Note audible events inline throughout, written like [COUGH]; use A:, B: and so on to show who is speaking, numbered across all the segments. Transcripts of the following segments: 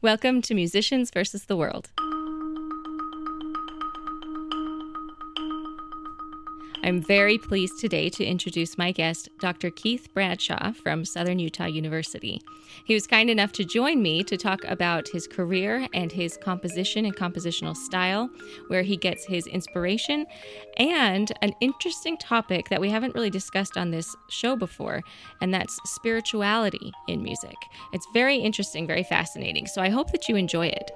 A: Welcome to Musicians versus the World. I'm very pleased today to introduce my guest, Dr. Keith Bradshaw from Southern Utah University. He was kind enough to join me to talk about his career and his composition and compositional style, where he gets his inspiration, and an interesting topic that we haven't really discussed on this show before, and that's spirituality in music. It's very interesting, very fascinating. So I hope that you enjoy it.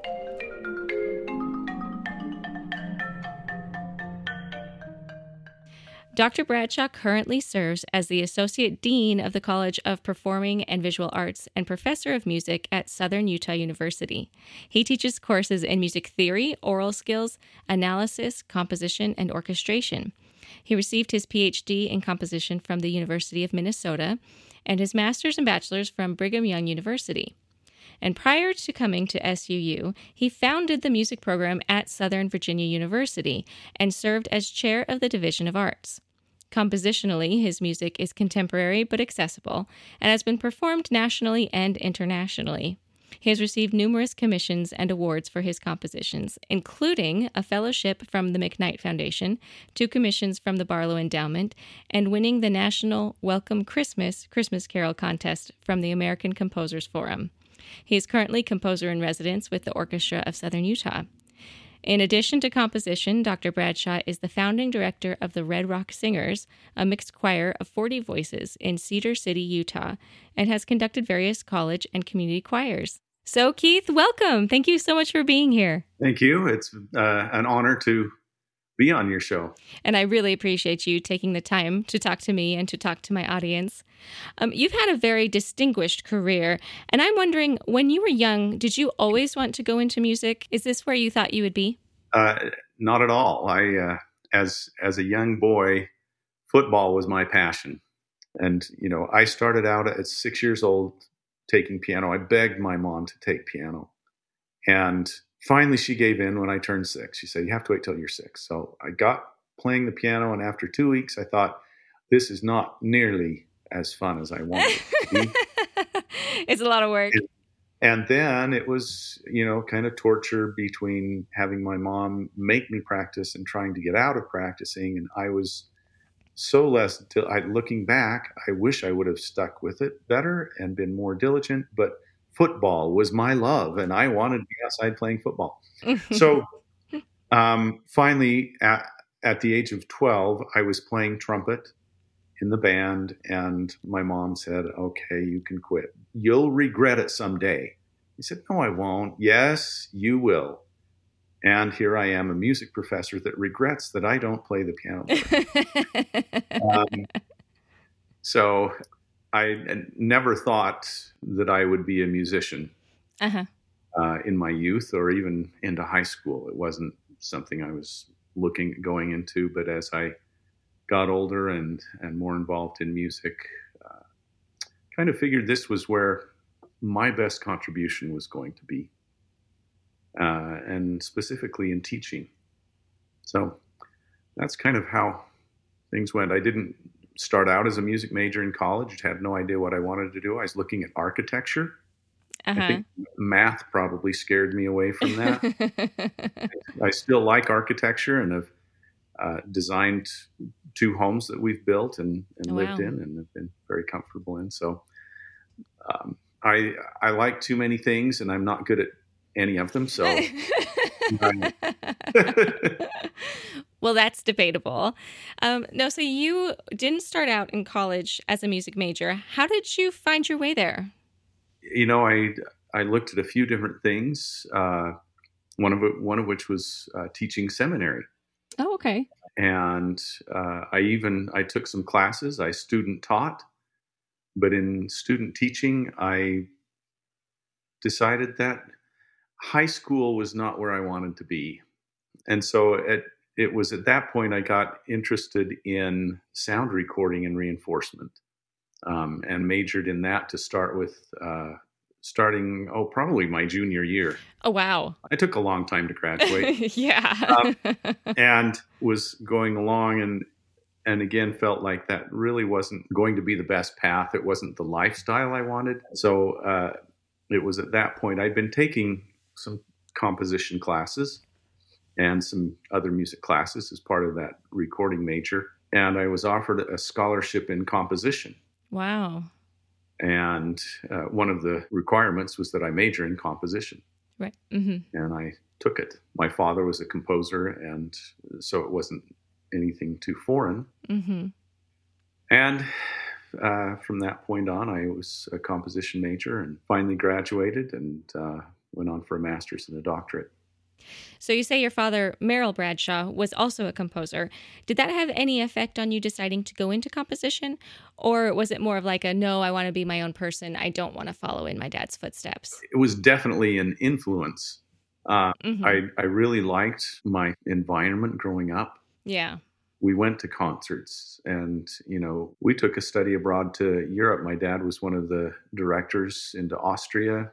A: Dr. Bradshaw currently serves as the Associate Dean of the College of Performing and Visual Arts and Professor of Music at Southern Utah University. He teaches courses in music theory, aural skills, analysis, composition, and orchestration. He received his PhD in composition from the University of Minnesota and his master's and bachelor's from Brigham Young University. And prior to coming to SUU, he founded the music program at Southern Virginia University and served as chair of the Division of Arts. Compositionally, his music is contemporary but accessible and has been performed nationally and internationally. He has received numerous commissions and awards for his compositions, including a fellowship from the McKnight Foundation, two commissions from the Barlow Endowment, and winning the National Welcome Christmas Christmas Carol contest from the American Composers Forum. He is currently composer in residence with the Orchestra of Southern Utah. In addition to composition, Dr. Bradshaw is the founding director of the Red Rock Singers, a mixed choir of 40 voices in Cedar City, Utah, and has conducted various college and community choirs. So, Keith, welcome. Thank you so much for being here.
B: Thank you. It's uh, an honor to be on your show.
A: And I really appreciate you taking the time to talk to me and to talk to my audience. Um, you've had a very distinguished career, and I'm wondering when you were young, did you always want to go into music? Is this where you thought you would be?
B: Uh, not at all. I, uh, as as a young boy, football was my passion, and you know, I started out at six years old taking piano. I begged my mom to take piano, and finally she gave in when I turned six. She said, You have to wait till you're six. So I got playing the piano, and after two weeks, I thought, This is not nearly as fun as I wanted it to be. [LAUGHS]
A: it's a lot of work.
B: And, and then it was, you know, kind of torture between having my mom make me practice and trying to get out of practicing. And I was so less I looking back, I wish I would have stuck with it better and been more diligent. But football was my love, and I wanted to be outside playing football. [LAUGHS] so um, finally, at, at the age of 12, I was playing trumpet in the band, and my mom said, Okay, you can quit. You'll regret it someday. He said, No, I won't. Yes, you will. And here I am, a music professor that regrets that I don't play the piano. [LAUGHS] um, so I never thought that I would be a musician uh-huh. uh, in my youth or even into high school. It wasn't something I was looking going into. But as I got older and and more involved in music, uh, kind of figured this was where my best contribution was going to be, uh, and specifically in teaching. So that's kind of how things went. I didn't start out as a music major in college. Had no idea what I wanted to do. I was looking at architecture. Uh-huh. I think math probably scared me away from that. [LAUGHS] I still like architecture and have uh, designed two homes that we've built and, and oh, lived in and have been very comfortable in. So um, I I like too many things and I'm not good at any of them. So [LAUGHS] [LAUGHS]
A: well, that's debatable. Um, no, so you didn't start out in college as a music major. How did you find your way there?
B: You know, I I looked at a few different things. Uh, one of it, one of which was uh, teaching seminary.
A: Oh, okay.
B: And uh, I even I took some classes. I student taught, but in student teaching, I decided that high school was not where I wanted to be. And so at, it was at that point I got interested in sound recording and reinforcement um, and majored in that to start with, uh, starting, oh, probably my junior year.
A: Oh, wow.
B: I took a long time to graduate. [LAUGHS]
A: yeah.
B: um, [LAUGHS] and was going along and, and again felt like that really wasn't going to be the best path. It wasn't the lifestyle I wanted. So, uh, it was at that point I'd been taking some composition classes and some other music classes as part of that recording major. And I was offered a scholarship in composition.
A: Wow.
B: And uh, one of the requirements was that I major in composition.
A: Right. Mm-hmm.
B: And I took it. My father was a composer, and so it wasn't anything too foreign.
A: Mm-hmm.
B: And uh, from that point on, I was a composition major and finally graduated and uh, went on for a master's and a doctorate.
A: So you say your father, Merrill Bradshaw, was also a composer. Did that have any effect on you deciding to go into composition? Or was it more of like a no, I want to be my own person. I don't want to follow in my dad's footsteps?
B: It was definitely an influence. Uh,
A: Mhm.
B: I, I really liked my environment growing up.
A: Yeah.
B: We went to concerts and, you know, we took a study abroad to Europe. My dad was one of the directors into Austria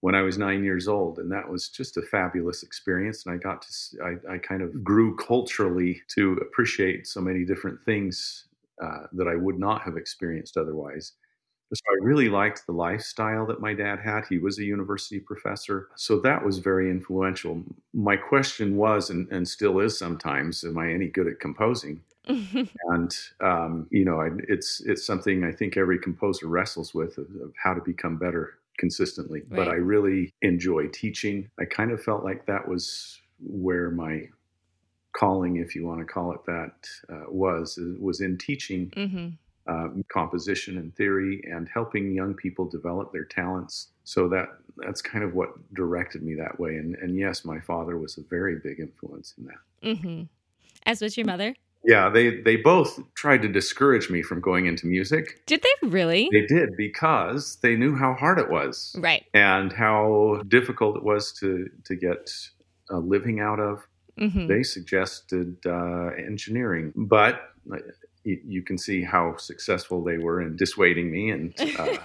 B: when I was nine years old. And that was just a fabulous experience. And I got to, I, I kind of grew culturally to appreciate so many different things uh, that I would not have experienced otherwise. So I really liked the lifestyle that my dad had. He was a university professor. So that was very influential. My question was, and, and still is sometimes, am I any good at composing? [LAUGHS] And um, you know, I, it's it's something I think every composer wrestles with of, of how to become better consistently. But I really enjoy teaching. I kind of felt like that was where my calling, if you want to call it that, uh, was was in teaching
A: hmm
B: um, composition and theory and helping young people develop their talents. So that that's kind of what directed me that way. And and yes, my father was a very big influence in that.
A: Mm-hmm. As was your mother?
B: Yeah, they they both tried to discourage me from going into music.
A: Did they really?
B: They did because they knew how hard it was
A: right.
B: and how difficult it was to to get a living out of.
A: hmm
B: They suggested uh, engineering, but uh, you, you can see how successful they were in dissuading me. And uh,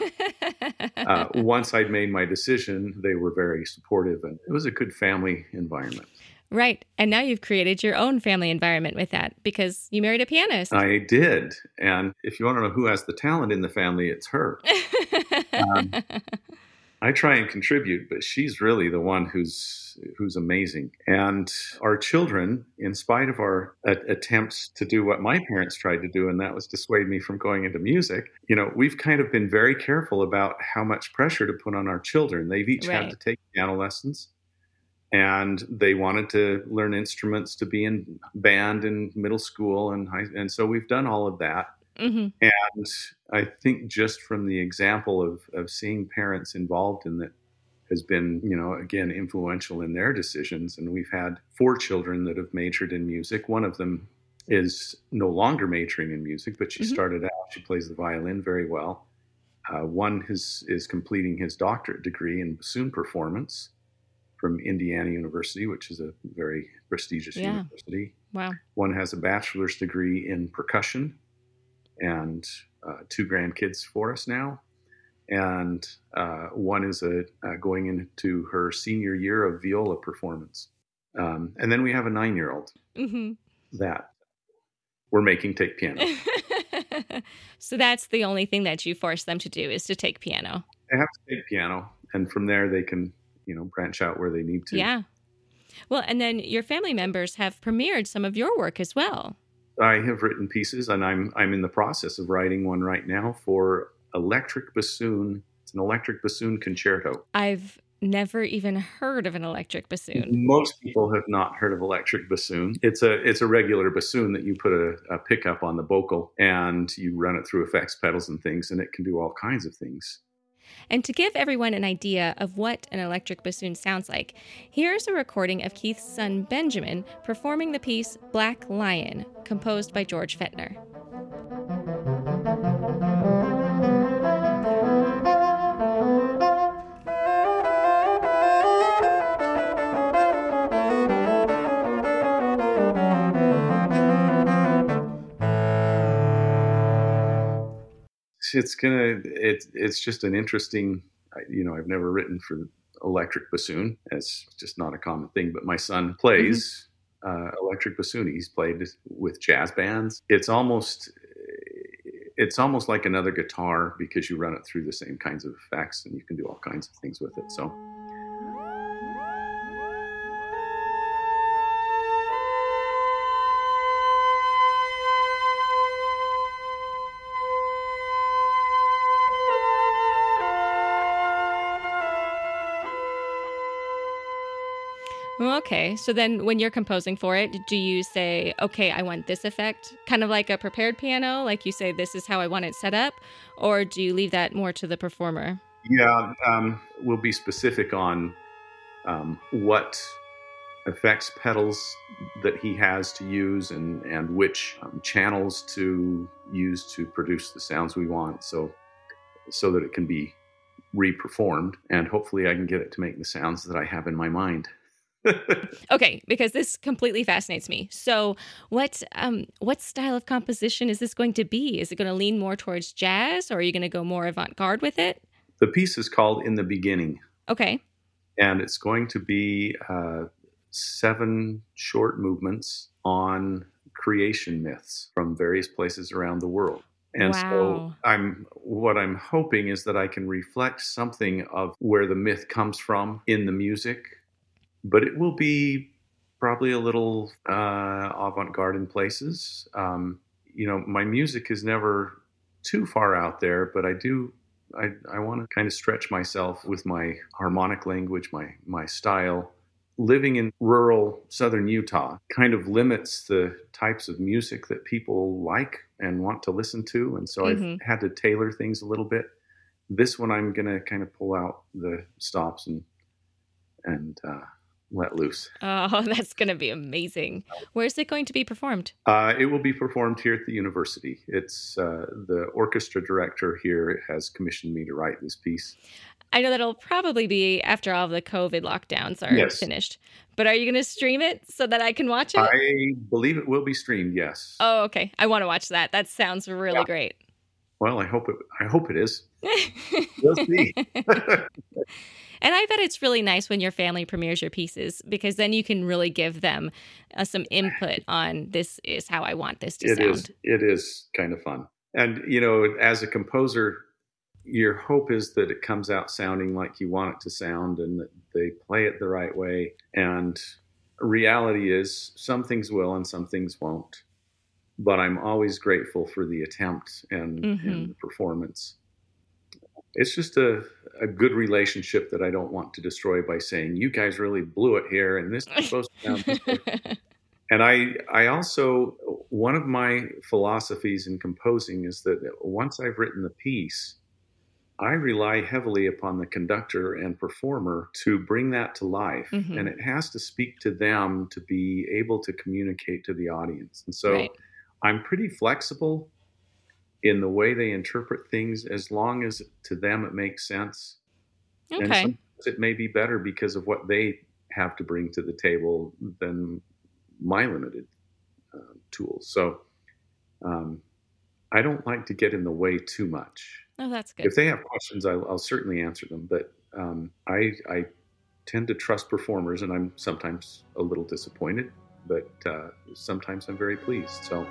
B: [LAUGHS] uh, once I'd made my decision, they were very supportive, and it was a good family environment.
A: Right. And now you've created your own family environment with that because you married a pianist.
B: I did, and if you want to know who has the talent in the family, it's her. um, I try and contribute, but she's really the one who's who's amazing. And our children, in spite of our a- attempts to do what my parents tried to do, and that was dissuade me from going into music, you know, we've kind of been very careful about how much pressure to put on our children. They've each
A: Right.
B: had to take piano lessons. And they wanted to learn instruments to be in band in middle school and high, and so we've done all of that.
A: hmm
B: And I think just from the example of, of seeing parents involved in that has been, you know, again, influential in their decisions. And we've had four children that have majored in music. One of them is no longer majoring in music, but she
A: Mhm.
B: started out, she plays the violin very well. Uh, one is, is completing his doctorate degree in bassoon performance from Indiana University, which is a very prestigious
A: Yeah.
B: university.
A: Wow.
B: One has a bachelor's degree in percussion and uh, two grandkids for us now. And uh, one is a, uh, going into her senior year of viola performance. Um, and then we have a nine year old
A: hmm
B: that we're making take piano. [LAUGHS]
A: so that's the only thing that you force them to do is to take piano.
B: They have to take piano, and from there they can, you know, branch out where they need to.
A: Yeah. Well, and then your family members have premiered some of your work as well.
B: I have written pieces, and I'm I'm in the process of writing one right now for electric bassoon. It's an electric bassoon concerto.
A: I've never even heard of an electric bassoon.
B: Most people have not heard of electric bassoon. It's a it's a regular bassoon that you put a, a pickup on the bocal and you run it through effects pedals and things, and it can do all kinds of things.
A: And to give everyone an idea of what an electric bassoon sounds like, here's a recording of Keith's son Benjamin performing the piece Black Lion, composed by George Fettner.
B: It's gonna it's it's just an interesting. You know, I've never written for electric bassoon. It's just not a common thing. But my son plays uh, electric bassoon. He's played with jazz bands. It's almost it's almost like another guitar because you run it through the same kinds of effects and you can do all kinds of things with it. So
A: Okay. So then when you're composing for it, do you say, okay, I want this effect? Kind of like a prepared piano, like you say, this is how I want it set up? Or do you leave that more to the performer?
B: Yeah, um, we'll be specific on um, what effects pedals that he has to use and, and which um, channels to use to produce the sounds we want so so that it can be reperformed and hopefully I can get it to make the sounds that I have in my mind [LAUGHS]
A: okay, because this completely fascinates me. So, what um, what style of composition is this going to be? Is it going to lean more towards jazz, or are you going to go more avant garde with it?
B: The piece is called "In the Beginning."
A: Okay,
B: and it's going to be uh, seven short movements on creation myths from various places around the world. And wow. so I'm what I'm hoping is that I can reflect something of where the myth comes from in the music but it will be probably a little uh, avant-garde in places. Um, you know, my music is never too far out there, but I do. I, I want to kind of stretch myself with my harmonic language, my my style. Living in rural southern Utah kind of limits the types of music that people like and want to listen to, and so mm-hmm. I've had to tailor things a little bit. This one, I'm going to kind of pull out the stops and and uh, let loose.
A: Oh, [LAUGHS] that's going to be amazing. Where's it going to be performed?
B: Uh, it will be performed here at the university. It's uh, the orchestra director here has commissioned me to write this piece.
A: I know that'll probably be after all the COVID lockdowns are yes. finished. But are you going to stream it so that I can watch it?
B: I believe it will be streamed. Yes.
A: Oh, okay. I want to watch that. That sounds really yeah. great.
B: Well, I hope it. I hope it is. [LAUGHS] we'll see. [LAUGHS]
A: And I bet it's really nice when your family premieres your pieces because then you can really give them uh, some input on this is how I want this to
B: it
A: sound.
B: Is, it is kind of fun. And, you know, as a composer, your hope is that it comes out sounding like you want it to sound and that they play it the right way. And reality is some things will and some things won't. But I'm always grateful for the attempt and, mm-hmm. and the performance it's just a, a good relationship that I don't want to destroy by saying you guys really blew it here and this is supposed to sound. [LAUGHS] and I I also one of my philosophies in composing is that once I've written the piece, I rely heavily upon the conductor and performer to bring that to life. Mm-hmm. And it has to speak to them to be able to communicate to the audience. And so right. I'm pretty flexible in the way they interpret things as long as to them it makes sense.
A: Okay. And
B: it may be better because of what they have to bring to the table than my limited uh, tools. So um, I don't like to get in the way too much.
A: Oh, that's good.
B: If they have questions, I'll, I'll certainly answer them. But um, I, I, tend to trust performers, and I'm sometimes a little disappointed, but uh, sometimes I'm very pleased. So.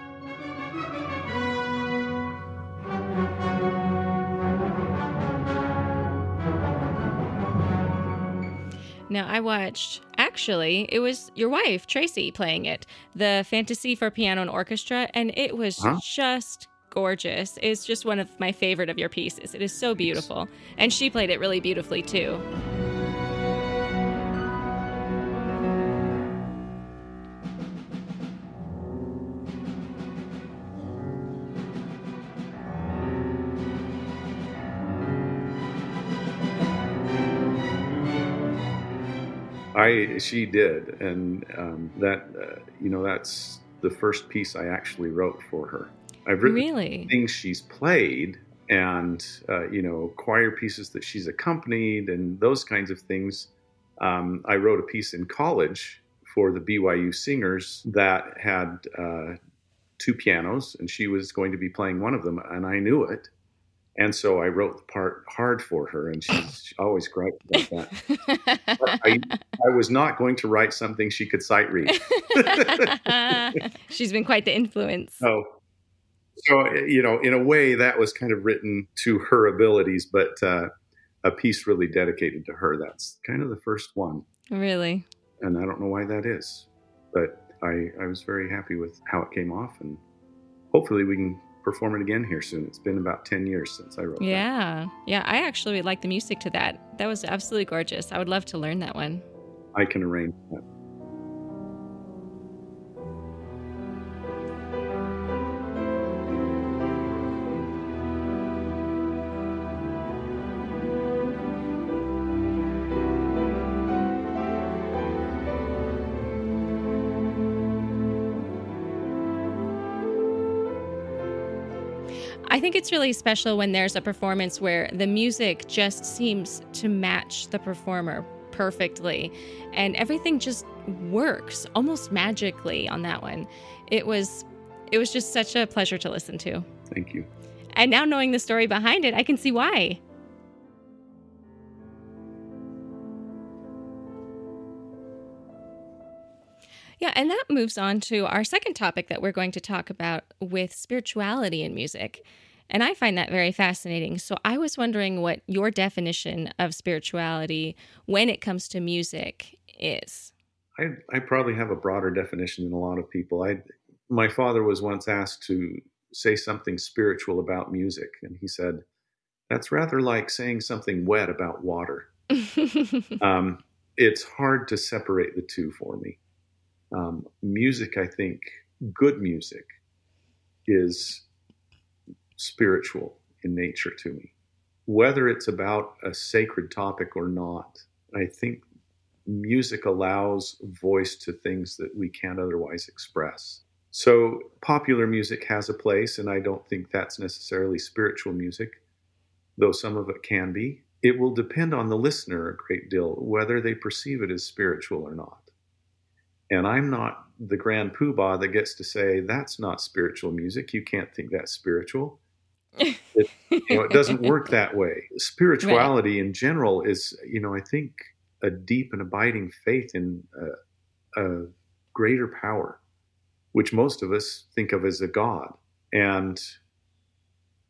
A: Now, I watched, actually, it was your wife, Tracy, playing it, the Fantasy for Piano and Orchestra, and it was huh? just gorgeous. It's just one of my favorite of your pieces. It is so beautiful. And she played it really beautifully, too.
B: I she did, and um, that uh, you know that's the first piece I actually wrote for her. I've written
A: really?
B: things she's played, and uh, you know choir pieces that she's accompanied, and those kinds of things. Um, I wrote a piece in college for the BYU singers that had uh, two pianos, and she was going to be playing one of them, and I knew it. And so I wrote the part hard for her, and she's always great about that. I, [LAUGHS] I, was not going to write something she could sight read.
A: she's been quite the influence.
B: Oh, so you know, in a way, that was kind of written to her abilities, but uh, a piece really dedicated to her. That's kind of the first one.
A: Really.
B: And I don't know why that is, but I I was very happy with how it came off, and hopefully we can perform it again here soon. It's been about 10 years since I wrote
A: yeah. That. Yeah. Yeah. I actually like the music to that. That was absolutely gorgeous. I would love to learn that one.
B: I can arrange that.
A: I think it's really special when there's a performance where the music just seems to match the performer perfectly and everything just works almost magically on that one. It was it was just such a pleasure to listen to.
B: Thank you.
A: And now knowing the story behind it, I can see why. Yeah, and that moves on to our second topic that we're going to talk about with spirituality in music. And I find that very fascinating. So I was wondering what your definition of spirituality when it comes to music is.
B: I, I probably have a broader definition than a lot of people. I, my father was once asked to say something spiritual about music, and he said, That's rather like saying something wet about water. [LAUGHS] um, it's hard to separate the two for me. Um, music, I think, good music is spiritual in nature to me. Whether it's about a sacred topic or not, I think music allows voice to things that we can't otherwise express. So, popular music has a place, and I don't think that's necessarily spiritual music, though some of it can be. It will depend on the listener a great deal whether they perceive it as spiritual or not. And I'm not the grand poobah that gets to say, that's not spiritual music. You can't think that's spiritual. It, [LAUGHS] you know, it doesn't work that way. Spirituality right. in general is, you know, I think a deep and abiding faith in a, a greater power, which most of us think of as a God. And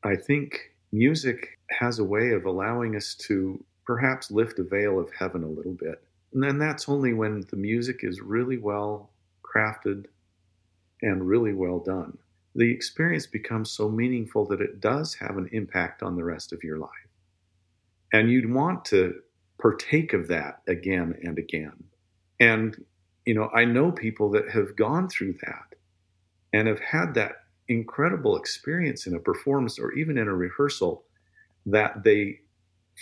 B: I think music has a way of allowing us to perhaps lift a veil of heaven a little bit and then that's only when the music is really well crafted and really well done. The experience becomes so meaningful that it does have an impact on the rest of your life. And you'd want to partake of that again and again. And, you know, I know people that have gone through that and have had that incredible experience in a performance or even in a rehearsal that they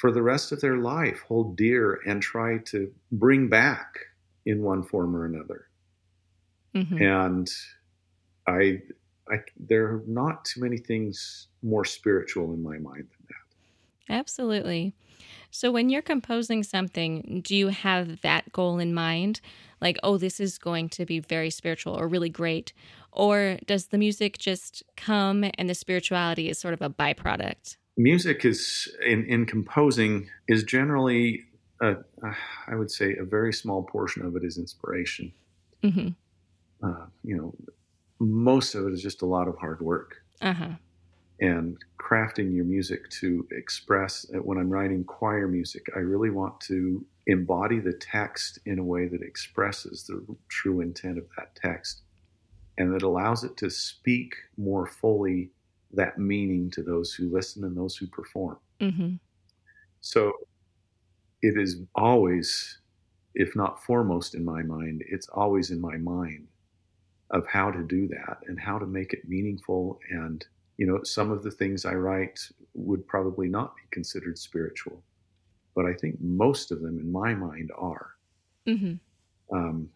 B: for the rest of their life hold dear and try to bring back in one form or another. Mm-hmm. And I, I, there are not too many things more spiritual in my mind than that.
A: Absolutely. So when you're composing something, do you have that goal in mind? Like, oh, this is going to be very spiritual or really great? Or does the music just come and the spirituality is sort of a byproduct?
B: Music is in, in composing is generally I would say a very small portion of it is inspiration. Mm-hmm. Uh, you know, most of it is just a lot of hard work. Uh-huh. And crafting your music to express. Uh, when I'm writing choir music, I really want to embody the text in a way that expresses the true intent of that text and that allows it to speak more fully that meaning to those who listen and those who perform. Mm-hmm. So it is always, if not foremost in my mind, it's always in my mind of how to do that and how to make it meaningful. And, you know, some of the things I write would probably not be considered spiritual, but I think most of them in my mind are. Mm-hmm. Um,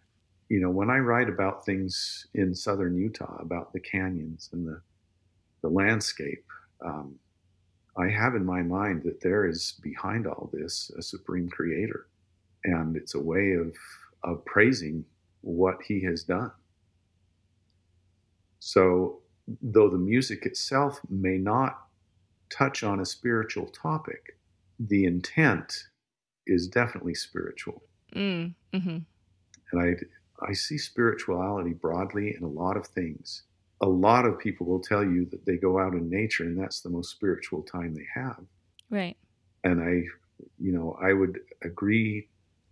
B: you know, when I write about things in southern Utah, about the canyons and the the landscape, um, I have in my mind that there is behind all this a supreme creator. And it's a way of, of praising what he has done. So, though the music itself may not touch on a spiritual topic, the intent is definitely spiritual. Mm, mm-hmm. And I, I see spirituality broadly in a lot of things a lot of people will tell you that they go out in nature and that's the most spiritual time they have.
A: Right.
B: And I, you know, I would agree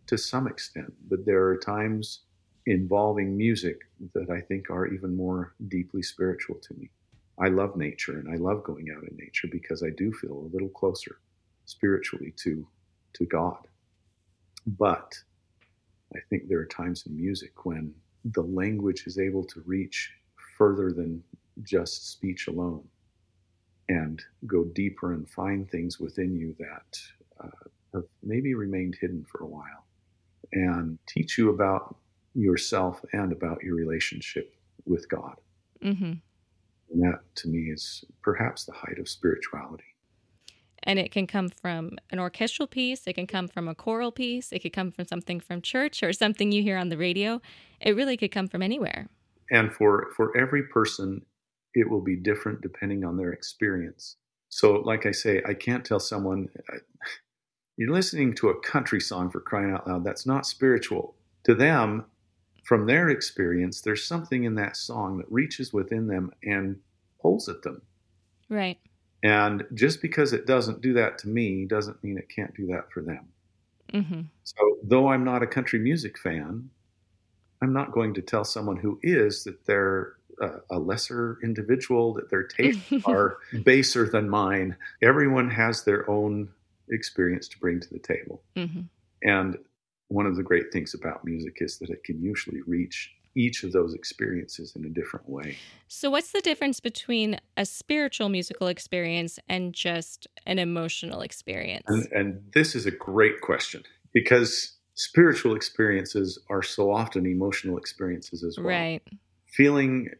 B: to some extent, but there are times involving music that I think are even more deeply spiritual to me. I love nature and I love going out in nature because I do feel a little closer spiritually to to God. But I think there are times in music when the language is able to reach further than just speech alone and go deeper and find things within you that uh, have maybe remained hidden for a while and teach you about yourself and about your relationship with God.
A: Mm-hmm.
B: And that to me is perhaps the height of spirituality.
A: And it can come from an orchestral piece, it can come from a choral piece, it could come from something from church or something you hear on the radio. It really could come from anywhere.
B: And for, for every person, it will be different depending on their experience. So, like I say, I can't tell someone, you're listening to a country song for crying out loud. That's not spiritual. To them, from their experience, there's something in that song that reaches within them and pulls at them.
A: Right.
B: And just because it doesn't do that to me doesn't mean it can't do that for them.
A: Mm-hmm.
B: So, though I'm not a country music fan, I'm not going to tell someone who is that they're uh, a lesser individual, that their tastes [LAUGHS] are baser than mine. Everyone has their own experience to bring to the table.
A: Mm-hmm.
B: And one of the great things about music is that it can usually reach each of those experiences in a different way.
A: So, what's the difference between a spiritual musical experience and just an emotional experience?
B: And, and this is a great question because spiritual experiences are so often emotional experiences as well.
A: Right.
B: Feeling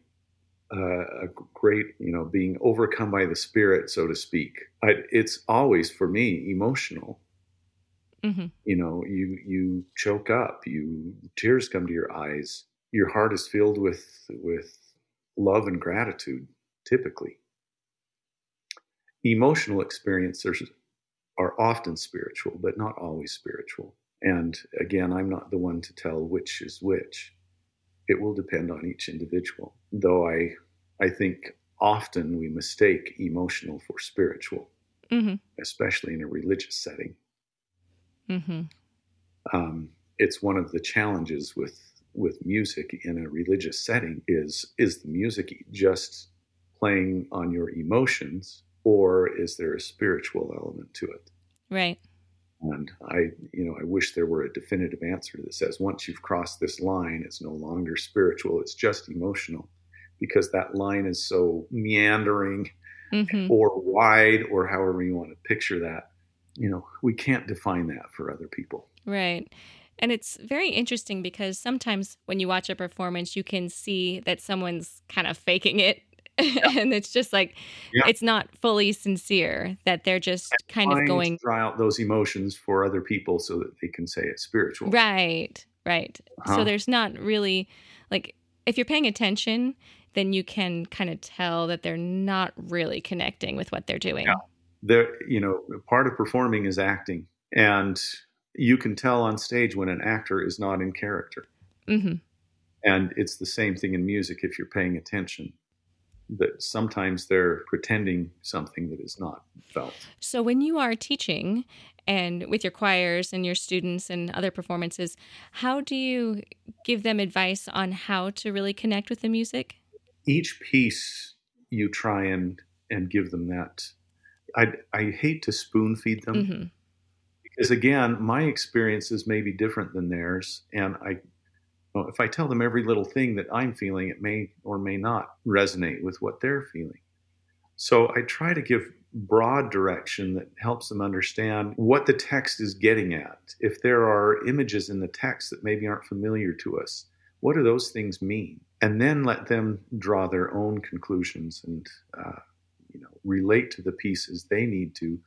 B: uh, a great, you know, being overcome by the spirit, so to speak. I, it's always for me emotional.
A: Mm-hmm.
B: You know, you you choke up, you tears come to your eyes your heart is filled with with love and gratitude typically emotional experiences are often spiritual but not always spiritual and again i'm not the one to tell which is which it will depend on each individual though i i think often we mistake emotional for spiritual
A: mm-hmm.
B: especially in a religious setting
A: mm-hmm.
B: um, it's one of the challenges with with music in a religious setting is is the music just playing on your emotions or is there a spiritual element to it
A: right
B: and i you know i wish there were a definitive answer that says once you've crossed this line it's no longer spiritual it's just emotional because that line is so meandering
A: mm-hmm.
B: or wide or however you want to picture that you know we can't define that for other people
A: right and it's very interesting because sometimes when you watch a performance, you can see that someone's kind of faking it. Yeah. [LAUGHS] and it's just like yeah. it's not fully sincere that they're just and kind of going
B: dry out those emotions for other people so that they can say it's spiritual.
A: Right, right. Uh-huh. So there's not really like if you're paying attention, then you can kind of tell that they're not really connecting with what they're doing.
B: Yeah. They're, you know, part of performing is acting. And you can tell on stage when an actor is not in character.
A: Mm-hmm.
B: And it's the same thing in music if you're paying attention. That sometimes they're pretending something that is not felt.
A: So, when you are teaching and with your choirs and your students and other performances, how do you give them advice on how to really connect with the music?
B: Each piece you try and and give them that. I I hate to spoon feed them.
A: Mm-hmm
B: because again, my experiences may be different than theirs, and I, well, if I tell them every little thing that I'm feeling, it may or may not resonate with what they're feeling. So I try to give broad direction that helps them understand what the text is getting at. If there are images in the text that maybe aren't familiar to us, what do those things mean? And then let them draw their own conclusions and uh, you know relate to the pieces they need to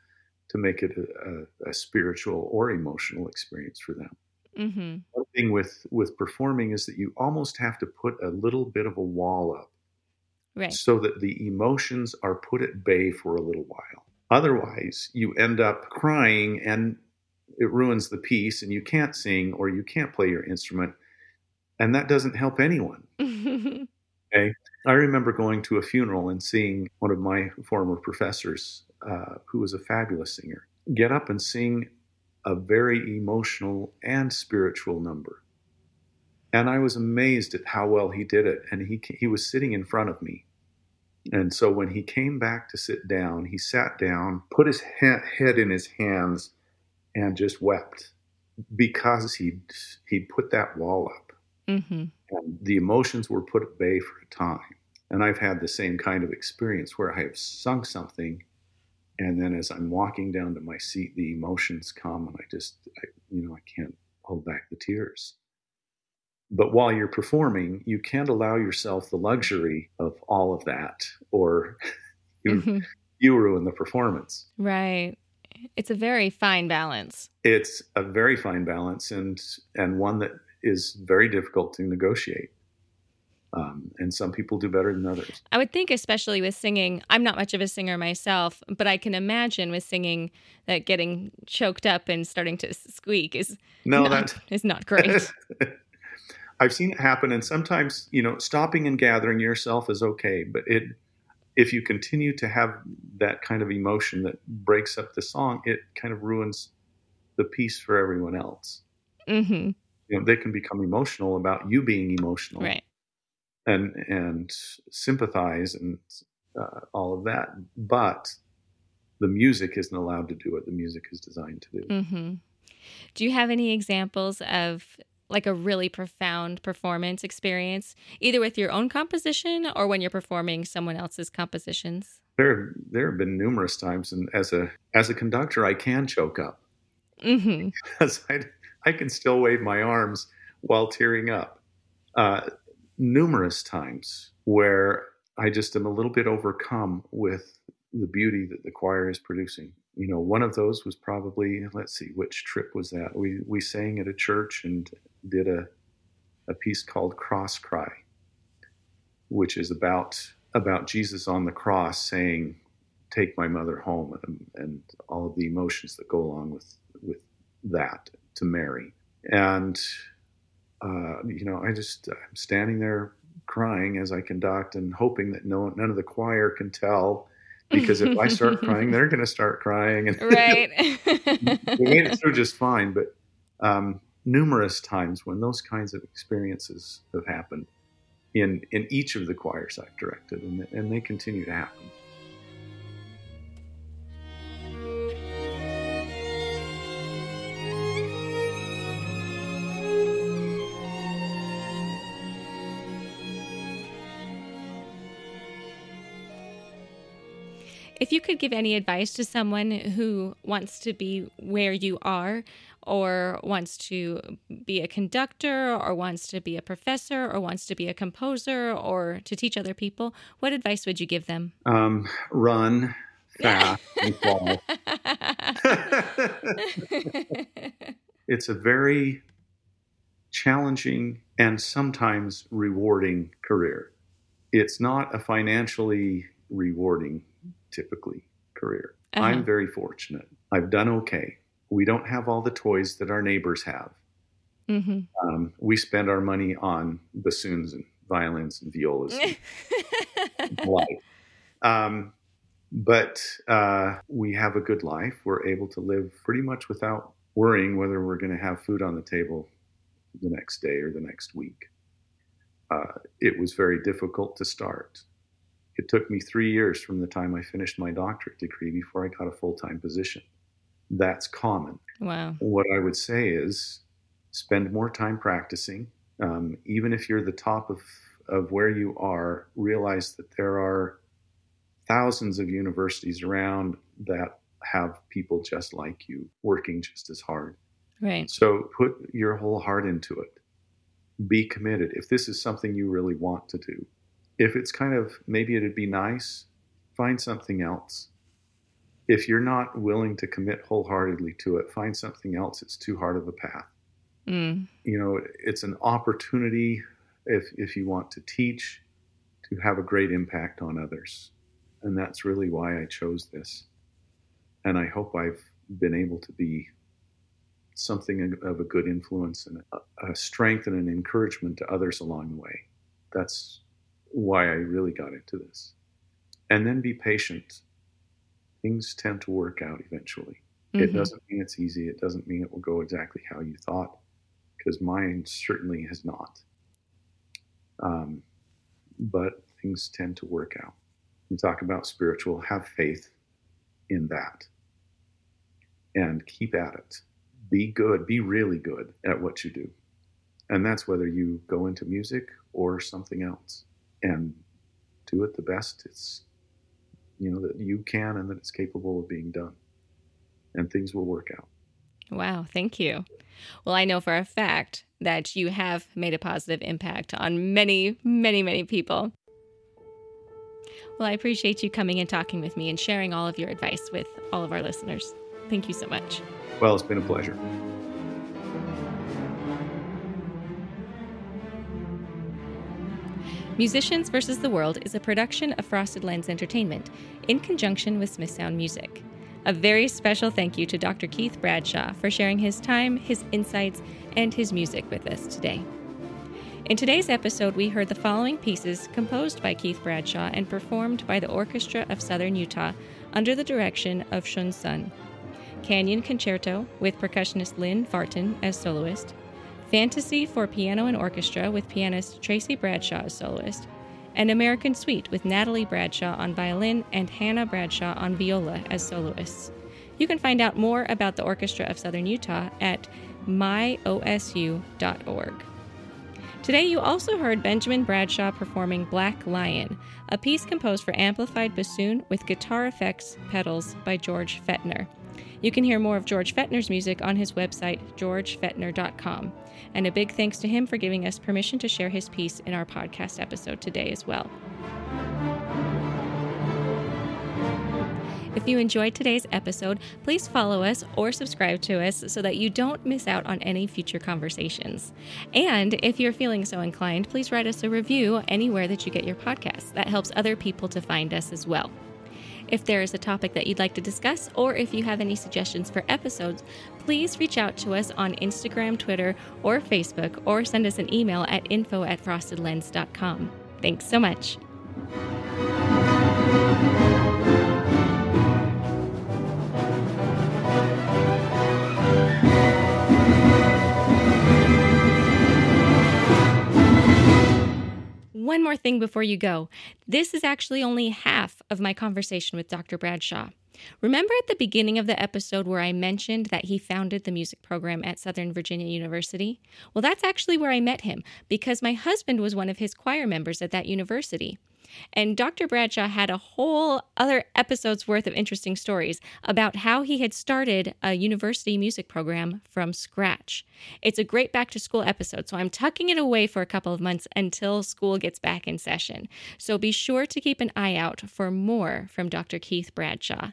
B: to make it a, a, a spiritual or emotional experience for them.
A: Mm-hmm.
B: One thing with with performing is that you almost have to put a little bit of a wall up,
A: right.
B: so that the emotions are put at bay for a little while. Otherwise, you end up crying and it ruins the piece, and you can't sing or you can't play your instrument, and that doesn't help anyone. [LAUGHS] Okay. I remember going to a funeral and seeing one of my former professors, uh, who was a fabulous singer, get up and sing a very emotional and spiritual number. And I was amazed at how well he did it. And he, he was sitting in front of me. And so when he came back to sit down, he sat down, put his ha- head in his hands, and just wept because he he put that wall up. Mm-hmm. And the emotions were put at bay for a time. And I've had the same kind of experience where I have sung something, and then as I'm walking down to my seat, the emotions come, and I just, I, you know, I can't hold back the tears. But while you're performing, you can't allow yourself the luxury of all of that, or [LAUGHS] you, mm-hmm. you ruin the performance.
A: Right. It's a very fine balance.
B: It's a very fine balance, and and one that is very difficult to negotiate. Um, and some people do better than others.
A: I would think, especially with singing, I'm not much of a singer myself, but I can imagine with singing that getting choked up and starting to squeak is no, not, that is not great. [LAUGHS] [LAUGHS]
B: I've seen it happen, and sometimes you know, stopping and gathering yourself is okay, but it if you continue to have that kind of emotion that breaks up the song, it kind of ruins the piece for everyone else. Mm-hmm. You know, they can become emotional about you being emotional,
A: right?
B: And and sympathize and uh, all of that, but the music isn't allowed to do what the music is designed to do. Mm-hmm.
A: Do you have any examples of like a really profound performance experience, either with your own composition or when you're performing someone else's compositions?
B: There, there have been numerous times, and as a as a conductor, I can choke up mm-hmm. [LAUGHS] because I, I can still wave my arms while tearing up. Uh, numerous times where I just am a little bit overcome with the beauty that the choir is producing you know, one of those was probably let's see, which trip was that? We we sang at a church and did a a piece called Cross Cry, which is about about Jesus on the cross saying, "Take my mother home," and, and all of the emotions that go along with with that to Mary. And uh, you know, I just I'm standing there crying as I conduct and hoping that no none of the choir can tell because if I start [LAUGHS] crying, they're going to start crying. And [LAUGHS]
A: right.
B: we made it through just fine, but um, numerous times when those kinds of experiences have happened in in each of the choirs I've directed, and, and they continue to happen.
A: If you could give any advice to someone who wants to be where you are, or wants to be a conductor, or wants to be a professor, or wants to be a composer, or to teach other people, what advice would you give them?
B: Um, run fast [LAUGHS] and fall. [LAUGHS] it's a very challenging and sometimes rewarding career. It's not a financially rewarding typically career. Uh-huh. I'm very fortunate. I've done okay. We don't have all the toys that our neighbors have. Mm-hmm. Um, we spend our money on bassoons and violins and violas. and [LAUGHS] um, but uh, we have a good life. We're able to live pretty much without worrying whether we're going to have food on the table the next day or the next week. Uh, it was very difficult to start. It took me three years from the time I finished my doctorate degree before I got a full time position. That's common.
A: Wow.
B: What I would say is spend more time practicing. Um, even if you're the top of, of where you are, realize that there are thousands of universities around that have people just like you working just as hard.
A: Right.
B: So put your whole heart into it. Be committed. If this is something you really want to do, if it's kind of maybe it'd be nice, find something else. If you're not willing to commit wholeheartedly to it, find something else. It's too hard of a path. Mm. You know, it's an opportunity if if you want to teach to have a great impact on others. And that's really why I chose this. And I hope I've been able to be something of a good influence and a, a strength and an encouragement to others along the way. That's why I really got into this. And then be patient. Things tend to work out eventually. Mm-hmm. It doesn't mean it's easy. It doesn't mean it will go exactly how you thought, because mine certainly has not. Um, but things tend to work out. You talk about spiritual, have faith in that and keep at it. Be good, be really good at what you do. And that's whether you go into music or something else. And do it the best it's you know that you can and that it's capable of being done. And things will work out.
A: Wow, thank you. Well, I know for a fact that you have made a positive impact on many, many, many people. Well, I appreciate you coming and talking with me and sharing all of your advice with all of our listeners. Thank you so much.
B: Well, it's been a pleasure.
A: Musicians versus the World is a production of Frosted Lens Entertainment in conjunction with Smith Sound Music. A very special thank you to Dr. Keith Bradshaw for sharing his time, his insights, and his music with us today. In today's episode, we heard the following pieces composed by Keith Bradshaw and performed by the Orchestra of Southern Utah under the direction of Xun Sun. Canyon Concerto with percussionist Lynn Vartan as soloist, Fantasy for piano and orchestra with pianist Tracy Bradshaw as soloist, and American Suite with Natalie Bradshaw on violin and Hannah Bradshaw on viola as soloists. You can find out more about the Orchestra of Southern Utah at myosu.org. Today, you also heard Benjamin Bradshaw performing Black Lion, a piece composed for amplified bassoon with guitar effects pedals by George Fetner. You can hear more of George Fetner's music on his website, georgefetner.com. And a big thanks to him for giving us permission to share his piece in our podcast episode today as well. If you enjoyed today's episode, please follow us or subscribe to us so that you don't miss out on any future conversations. And if you're feeling so inclined, please write us a review anywhere that you get your podcasts. That helps other people to find us as well. If there is a topic that you'd like to discuss, or if you have any suggestions for episodes, please reach out to us on Instagram, Twitter, or Facebook, or send us an email at info at frostedlens.com. Thanks so much. One more thing before you go. This is actually only half of my conversation with Dr. Bradshaw. Remember at the beginning of the episode where I mentioned that he founded the music program at Southern Virginia University? Well, that's actually where I met him because my husband was one of his choir members at that university. And Dr. Bradshaw had a whole other episode's worth of interesting stories about how he had started a university music program from scratch. It's a great back to school episode, so I'm tucking it away for a couple of months until school gets back in session. So be sure to keep an eye out for more from Dr. Keith Bradshaw.